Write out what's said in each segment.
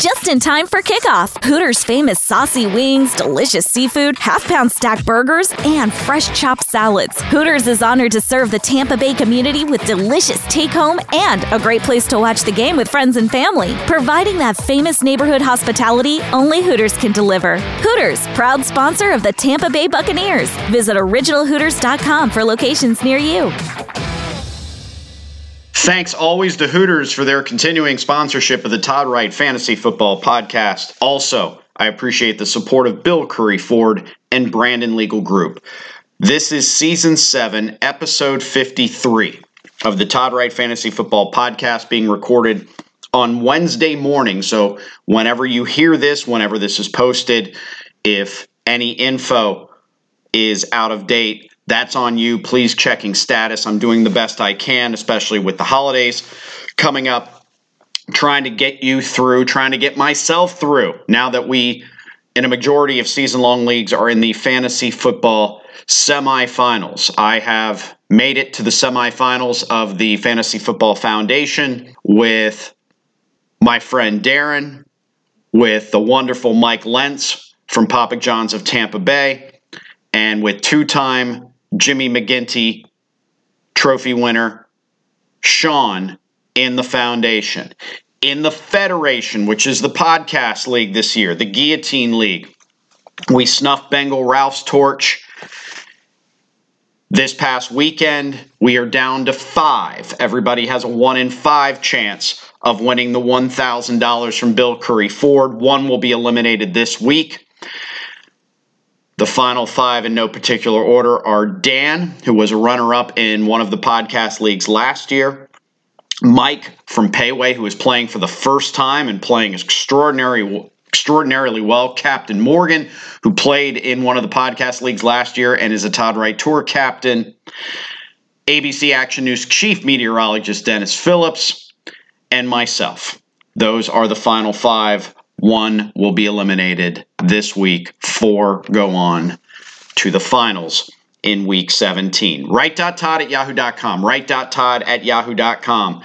just in time for kickoff. Hooters' famous saucy wings, delicious seafood, half pound stack burgers, and fresh chopped salads. Hooters is honored to serve the Tampa Bay community with delicious take home and a great place to watch the game with friends and family. Providing that famous neighborhood hospitality only Hooters can deliver. Hooters, proud sponsor of the Tampa Bay Buccaneers. Visit originalhooters.com for locations near you. Thanks always to Hooters for their continuing sponsorship of the Todd Wright Fantasy Football Podcast. Also, I appreciate the support of Bill Curry Ford and Brandon Legal Group. This is season 7, episode 53 of the Todd Wright Fantasy Football Podcast being recorded on Wednesday morning. So, whenever you hear this, whenever this is posted, if any info is out of date, that's on you. Please checking status. I'm doing the best I can, especially with the holidays coming up. Trying to get you through, trying to get myself through now that we, in a majority of season long leagues, are in the fantasy football semifinals. I have made it to the semifinals of the Fantasy Football Foundation with my friend Darren, with the wonderful Mike Lentz from Papa John's of Tampa Bay, and with two time Jimmy McGinty trophy winner Sean in the foundation. In the Federation, which is the podcast league this year, the Guillotine League, we snuffed Bengal Ralph's torch. This past weekend, we are down to five. Everybody has a one in five chance of winning the $1,000 from Bill Curry Ford. One will be eliminated this week. The final five, in no particular order, are Dan, who was a runner up in one of the podcast leagues last year, Mike from Payway, who is playing for the first time and playing extraordinary, extraordinarily well, Captain Morgan, who played in one of the podcast leagues last year and is a Todd Wright Tour captain, ABC Action News chief meteorologist Dennis Phillips, and myself. Those are the final five. One will be eliminated this week. Four go on to the finals in week 17. Wright.todd at yahoo.com. Wright.todd at yahoo.com.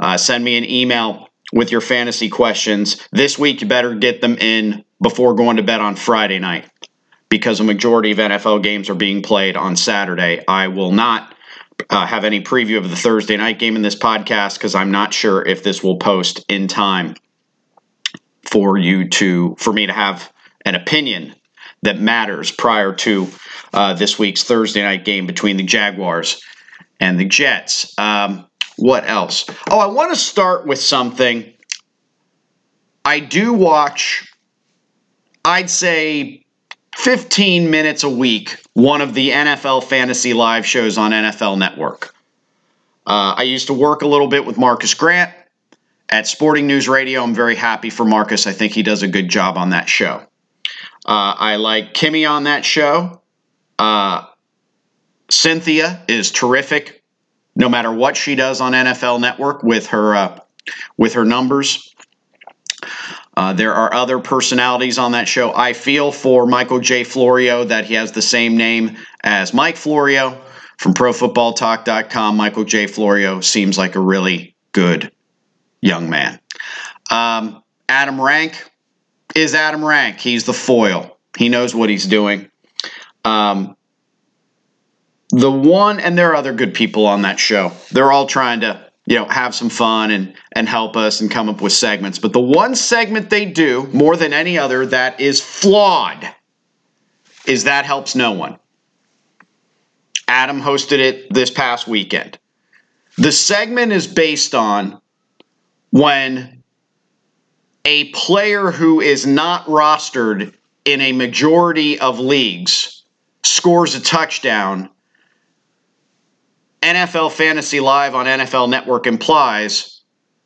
Uh, send me an email with your fantasy questions. This week, you better get them in before going to bed on Friday night because a majority of NFL games are being played on Saturday. I will not uh, have any preview of the Thursday night game in this podcast because I'm not sure if this will post in time for you to for me to have an opinion that matters prior to uh, this week's Thursday night game between the Jaguars and the Jets. Um, what else? Oh, I want to start with something. I do watch, I'd say, 15 minutes a week, one of the NFL fantasy live shows on NFL Network. Uh, I used to work a little bit with Marcas Grant at Sporting News Radio. I'm very happy for Marcas. I think he does a good job on that show. Uh, I like Kimmi on that show. Uh, Cynthia is terrific, no matter what she does on NFL Network with her uh, with her numbers. Uh, there are other personalities on that show. I feel for Michael J. Florio that he has the same name as Mike Florio from ProFootballTalk.com. Michael J. Florio seems like a really good young man. Um, Adam Rank is Adam Rank. He's the foil. He knows what he's doing. Um, the one, and there are other good people on that show. They're all trying to, you know, have some fun and and help us and come up with segments. But the one segment they do more than any other that is flawed is that helps no one. Adam hosted it this past weekend. The segment is based on when a player who is not rostered in a majority of leagues scores a touchdown, NFL Fantasy Live on NFL Network implies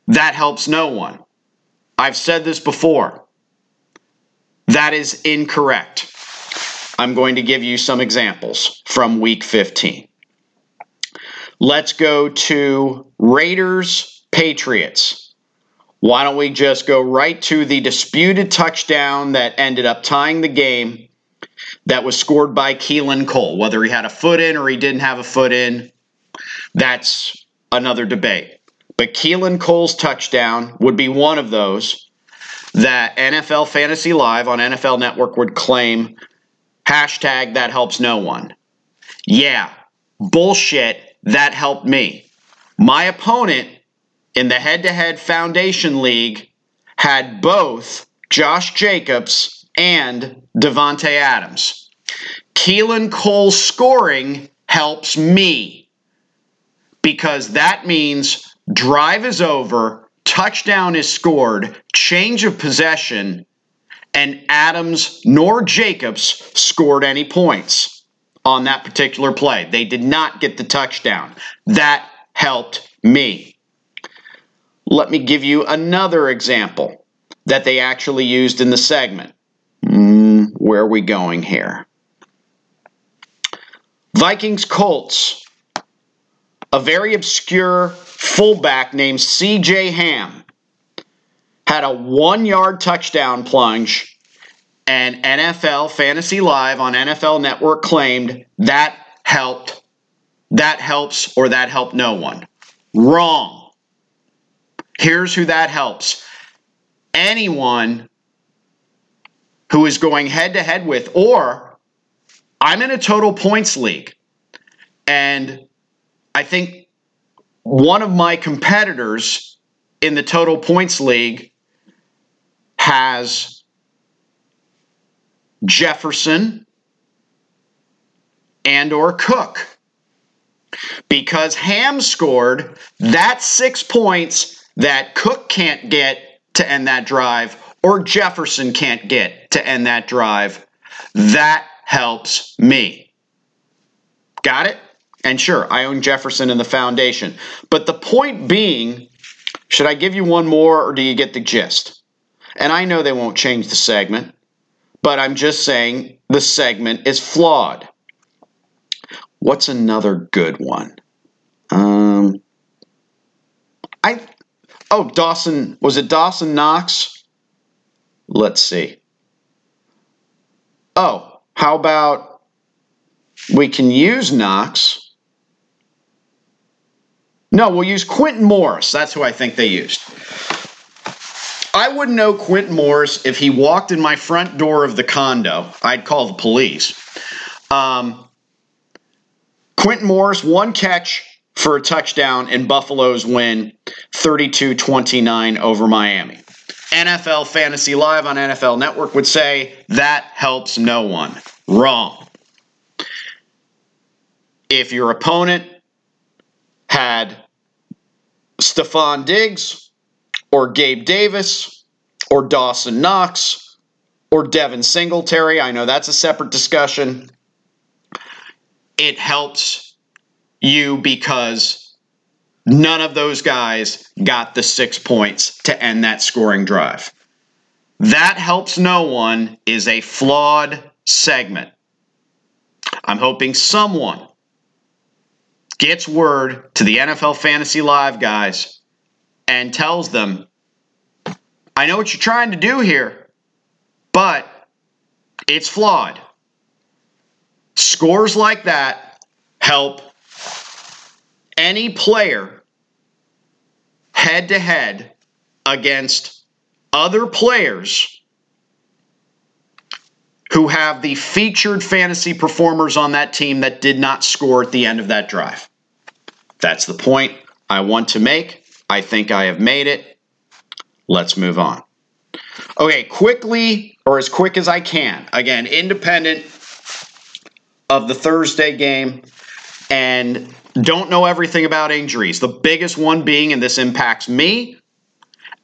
that helps no one. I've said this before. That is incorrect. I'm going to give you some examples from week 15. Let's go to Raiders Patriots. Why don't we just go right to the disputed touchdown that ended up tying the game that was scored by Keelan Cole? Whether he had a foot in or he didn't have a foot in, that's another debate. But Keelan Cole's touchdown would be one of those that NFL Fantasy Live on NFL Network would claim hashtag that helps no one. Yeah, bullshit, that helped me. My opponent in the head to head Foundation League had both Josh Jacobs and Davante Adams. Keelan Cole scoring helps me because that means drive is over, touchdown is scored, change of possession, and Adams nor Jacobs scored any points on that particular play. They did not get the touchdown. That helped me. Let me give you another example that they actually used in the segment. Mm, where are we going here? Vikings Colts. A very obscure fullback named CJ Ham had a one yard touchdown plunge, and NFL Fantasy Live on NFL Network claimed that helped. That helps, or that helped no one. Wrong. Here's who that helps anyone who is going head to head with, or I'm in a total points league. And I think one of my competitors in the total points league has Jefferson and or Cook. Because Ham scored that 6 points that Cook can't get to end that drive or Jefferson can't get to end that drive. That helps me. Got it? And sure, I own Jefferson in the foundation. But the point being, should I give you one more or do you get the gist? And I know they won't change the segment, but I'm just saying the segment is flawed. What's another good one? Um, oh Dawson was it Dawson Knox? Let's see. Oh, how about we can use Knox? No, we'll use Quintin Morris. That's who I think they used. I wouldn't know Quintin Morris if he walked in my front door of the condo. I'd call the police. Um, Quintin Morris, one catch for a touchdown in Buffalo's win 32 29 over Miami. NFL Fantasy Live on NFL Network would say that helps no one. Wrong. If your opponent had Stefon Diggs or Gabe Davis or Dawson Knox or Devin Singletary, I know that's a separate discussion. It helps you because none of those guys got the six points to end that scoring drive. That helps no one is a flawed segment. I'm hoping someone gets word to the NFL Fantasy Live guys and tells them, I know what you're trying to do here, but it's flawed. Scores like that help any player head to head against other players who have the featured fantasy performers on that team that did not score at the end of that drive. That's the point I want to make. I think I have made it. Let's move on. Okay, quickly, or as quick as I can. Again, independent of the Thursday game, and don't know everything about injuries. The biggest one being, and this impacts me,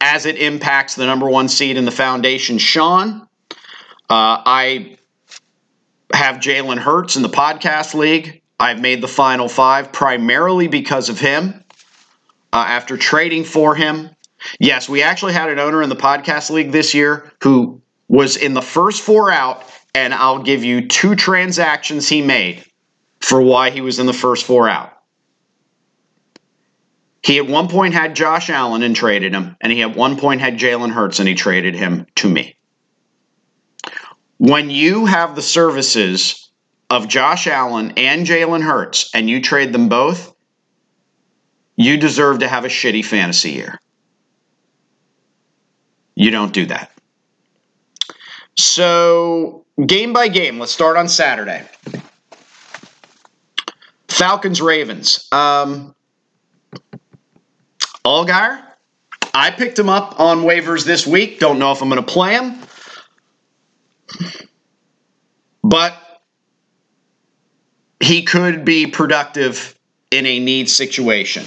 as it impacts the number one seed in the foundation, Sean. Uh, I have Jalen Hurts in the podcast league. I've made the final five primarily because of him. Uh, after trading for him, yes, we actually had an owner in the podcast league this year who was in the first four out, and I'll give you two transactions he made for why he was in the first four out. He at one point had Josh Allen and traded him, and he at one point had Jalen Hurts and he traded him to me. When you have the services of Josh Allen and Jalen Hurts and you trade them both, you deserve to have a shitty fantasy year. You don't do that. So, game by game, let's start on Saturday. Falcons Ravens. Um, Allgeier, I picked him up on waivers this week. Don't know if I'm going to play him. But he could be productive in a need situation.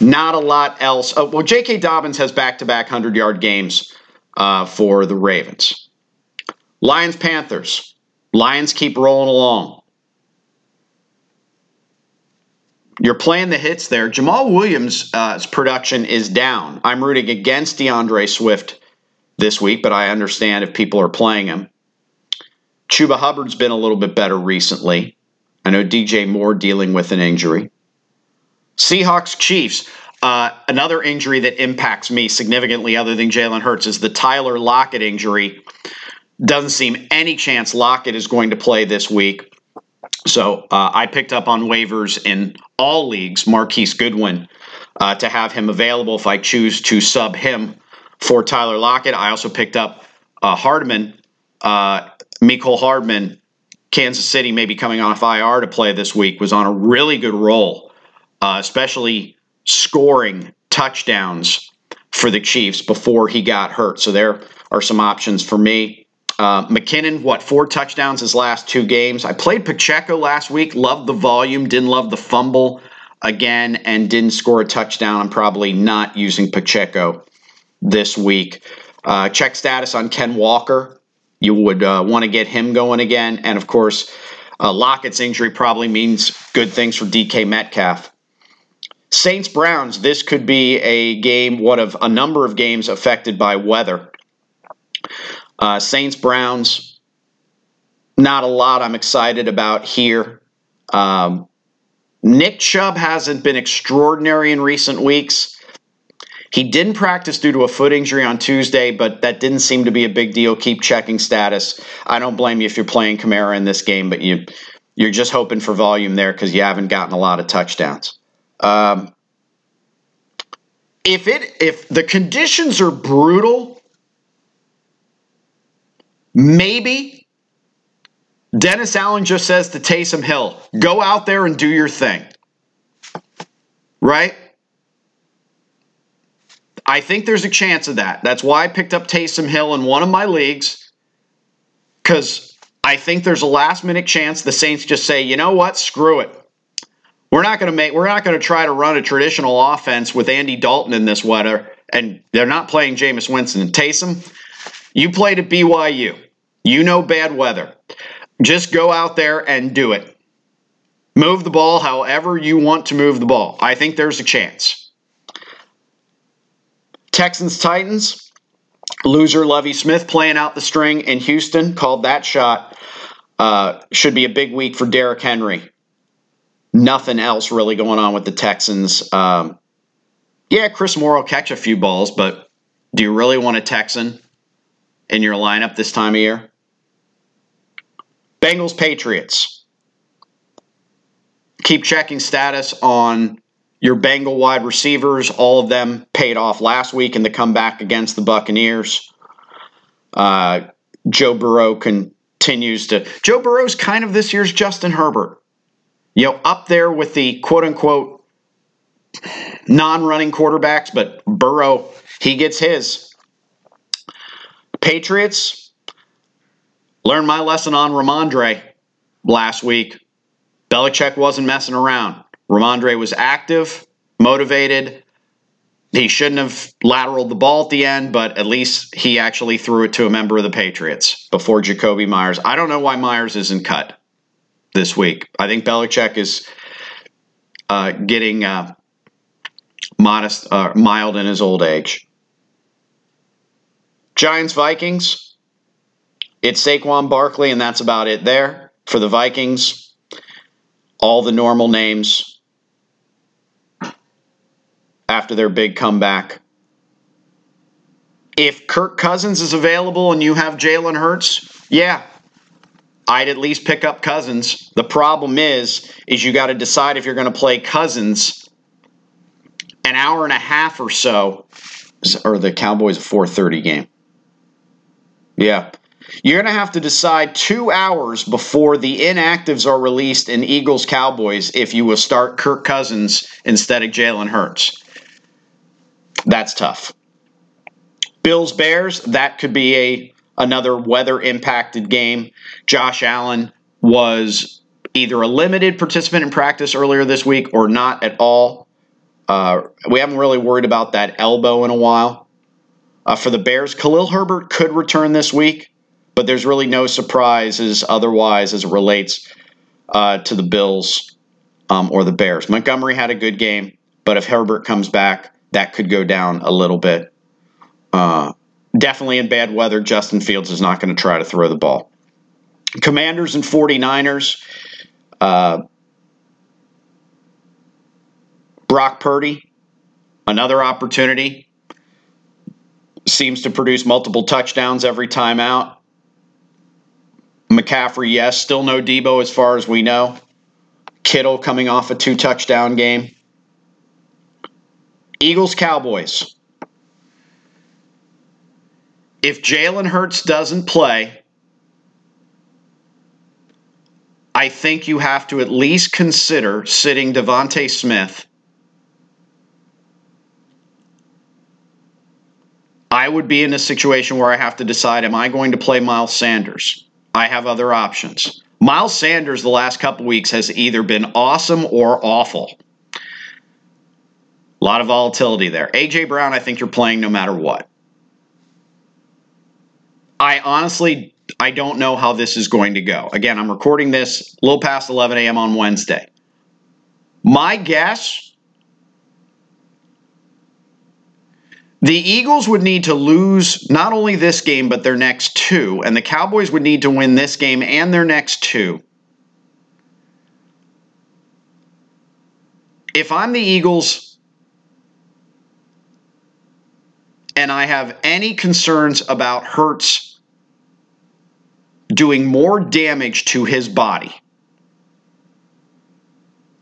Not a lot else. Uh, well, J.K. Dobbins has back to back 100 yard games uh, for the Ravens. Lions Panthers. Lions keep rolling along. You're playing the hits there. Jamaal Williams' uh, production is down. I'm rooting against D'Andre Swift this week, but I understand if people are playing him. Chuba Hubbard's been a little bit better recently. I know DJ Moore dealing with an injury. Seahawks Chiefs. Uh, another injury that impacts me significantly, other than Jalen Hurts, is the Tyler Lockett injury. Doesn't seem any chance Lockett is going to play this week. So uh, I picked up on waivers in all leagues Marquise Goodwin uh, to have him available if I choose to sub him for Tyler Lockett. I also picked up uh, Hardman, uh, Hardman, Kansas City maybe coming off IR to play this week, was on a really good roll, uh, especially scoring touchdowns for the Chiefs before he got hurt. So there are some options for me. Uh, McKinnon, what, four touchdowns his last two games. I played Pacheco last week, loved the volume, didn't love the fumble again, and didn't score a touchdown. I'm probably not using Pacheco this week. Uh, check status on Ken Walker. You would uh, want to get him going again. And of course, uh, Lockett's injury probably means good things for DK Metcalf. Saints Browns, this could be a game, one of a number of games affected by weather. Uh, Saints Browns, not a lot I'm excited about here. Um, Nick Chubb hasn't been extraordinary in recent weeks. He didn't practice due to a foot injury on Tuesday, but that didn't seem to be a big deal. Keep checking status. I don't blame you if you're playing Kamara in this game, but you you're just hoping for volume there because you haven't gotten a lot of touchdowns. Um, if it if the conditions are brutal, Maybe Dennis Allen just says to Taysom Hill, go out there and do your thing. Right? I think there's a chance of that. That's why I picked up Taysom Hill in one of my leagues because I think there's a last minute chance the Saints just say, you know what, screw it. We're not going to make. We're not going to try to run a traditional offense with Andy Dalton in this weather, and they're not playing Jameis Winston. And Taysom, you played at BYU. You know bad weather. Just go out there and do it. Move the ball however you want to move the ball. I think there's a chance. Texans Titans. Loser Lovie Smith playing out the string in Houston. Called that shot. Uh, should be a big week for Derrick Henry. Nothing else really going on with the Texans. Um, yeah, Chris Moore will catch a few balls, but do you really want a Texan in your lineup this time of year? Bengals Patriots. Keep checking status on your Bengal wide receivers. All of them paid off last week in the comeback against the Buccaneers. Uh, Joe Burrow continues to. Joe Burrow's kind of this year's Justin Herbert. You know, up there with the quote unquote non running quarterbacks, but Burrow, he gets his. Patriots, learned my lesson on Rhamondre last week. Belichick wasn't messing around. Rhamondre was active, motivated. He shouldn't have lateraled the ball at the end, but at least he actually threw it to a member of the Patriots before Jakobi Meyers. I don't know why Meyers isn't cut this week. I think Belichick is uh, getting uh, modest, uh, mild in his old age. Giants Vikings. It's Saquon Barkley, and that's about it there for the Vikings. All the normal names after their big comeback. If Kirk Cousins is available and you have Jalen Hurts, yeah, I'd at least pick up Cousins. The problem is, is you got to decide if you're going to play Cousins an hour and a half or so, or the Cowboys a 4:30 game. Yeah. You're going to have to decide two hours before the inactives are released in Eagles Cowboys if you will start Kirk Cousins instead of Jalen Hurts. That's tough. Bills Bears, that could be a another weather impacted game. Josh Allen was either a limited participant in practice earlier this week or not at all. Uh, we haven't really worried about that elbow in a while. Uh, for the Bears, Khalil Herbert could return this week, but there's really no surprises otherwise as it relates uh, to the Bills um, or the Bears. Montgomery had a good game, but if Herbert comes back, that could go down a little bit. Uh, definitely in bad weather, Justin Fields is not going to try to throw the ball. Commanders and 49ers. Uh, Brock Purdy, another opportunity. Seems to produce multiple touchdowns every time out. McCaffrey, yes, still no Deebo as far as we know. Kittle coming off a two touchdown game. Eagles Cowboys. If Jalen Hurts doesn't play, I think you have to at least consider sitting DeVonta Smith. I would be in a situation where I have to decide am I going to play Miles Sanders? I have other options. Miles Sanders, the last couple weeks, has either been awesome or awful. A lot of volatility there. A.J. Brown, I think you're playing no matter what. I honestly I don't know how this is going to go. Again, I'm recording this a little past 11 a.m. on Wednesday. My guess the Eagles would need to lose not only this game, but their next two, and the Cowboys would need to win this game and their next two. If I'm the Eagles, and I have any concerns about Hurts doing more damage to his body,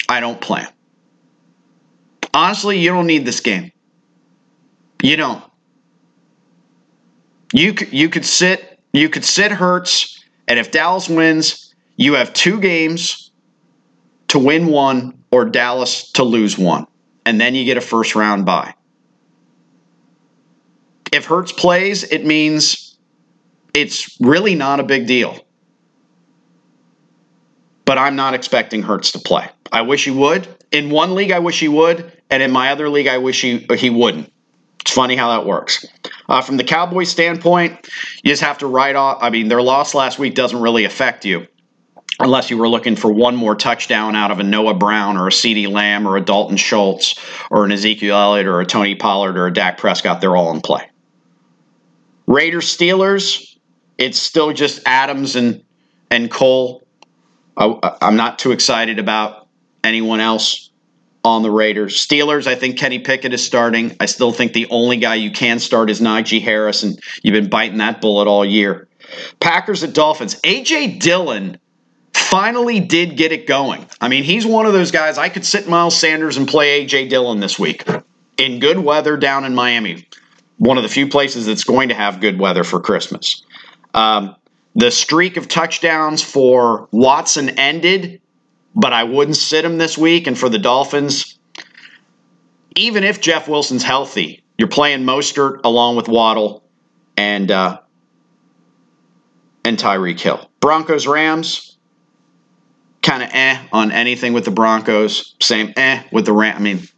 I don't plan. Honestly, you don't need this game. You don't. You you could sit you could sit Hurts, and if Dallas wins, you have two games to win one or Dallas to lose one, and then you get a first round bye. If Hurts plays, it means it's really not a big deal. But I'm not expecting Hurts to play. I wish he would. In one league, I wish he would, and in my other league, I wish he he wouldn't. It's funny how that works. Uh, from the Cowboys' standpoint, you just have to write off. I mean, their loss last week doesn't really affect you unless you were looking for one more touchdown out of a Noah Brown or a CeeDee Lamb or a Dalton Schultz or an Ezekiel Elliott or a Tony Pollard or a Dak Prescott. They're all in play. Raiders Steelers, it's still just Adams and and Cole. I, I'm not too excited about anyone else on the Raiders. Steelers, I think Kenny Pickett is starting. I still think the only guy you can start is Najee Harris, and you've been biting that bullet all year. Packers at Dolphins. AJ Dillon finally did get it going. I mean, he's one of those guys. I could sit Miles Sanders and play AJ Dillon this week in good weather down in Miami one of the few places that's going to have good weather for Christmas. Um, the streak of touchdowns for Watson ended, but I wouldn't sit him this week. And for the Dolphins, even if Jeff Wilson's healthy, you're playing Mostert along with Waddle and uh, and Tyreek Hill. Broncos Rams, kind of eh on anything with the Broncos. Same eh with the Ram. I mean,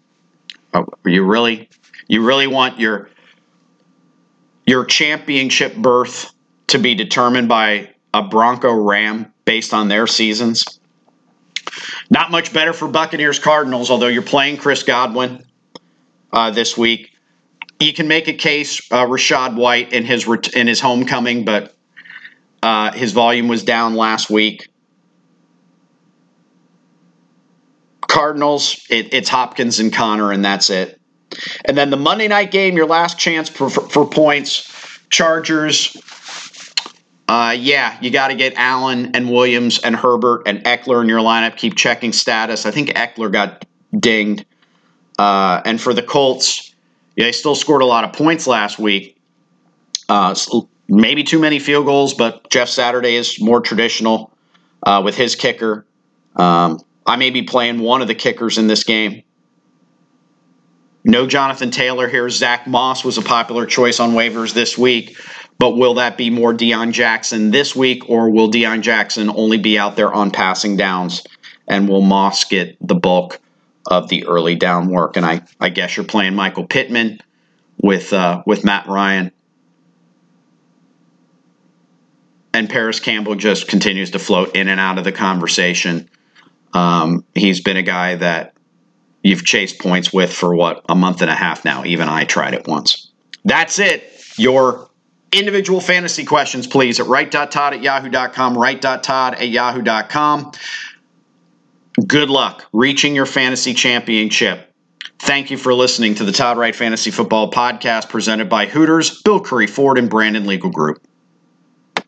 oh, you really you really want your your championship berth to be determined by a Bronco Ram based on their seasons. Not much better for Buccaneers Cardinals, although you're playing Chris Godwin uh, this week. You can make a case uh, Rachaad White in his ret- in his homecoming, but uh, his volume was down last week. Cardinals, it, it's Hopkins and Connor, and that's it. And then the Monday night game, your last chance for, for, for points. Chargers. Uh, yeah, you got to get Allen and Williams and Herbert and Ekeler in your lineup. Keep checking status. I think Ekeler got dinged. Uh, and for the Colts, yeah, they still scored a lot of points last week. Uh, maybe too many field goals, but Jeff Saturday is more traditional uh, with his kicker. Um, I may be playing one of the kickers in this game. No Jonathan Taylor here. Zach Moss was a popular choice on waivers this week, but will that be more Deon Jackson this week, or will Deon Jackson only be out there on passing downs, and will Moss get the bulk of the early down work? And I, I guess you're playing Michael Pittman with uh, with Matt Ryan. And Parris Campbell just continues to float in and out of the conversation. Um, he's been a guy that you've chased points with for what a month and a half now. Even I tried it once. That's it. Your individual fantasy questions, please, at right.todd at yahoo.com, right.todd at yahoo.com. Good luck reaching your fantasy championship. Thank you for listening to the Todd Wright Fantasy Football Podcast presented by Hooters, Bill Curry Ford, and Brandon Legal Group.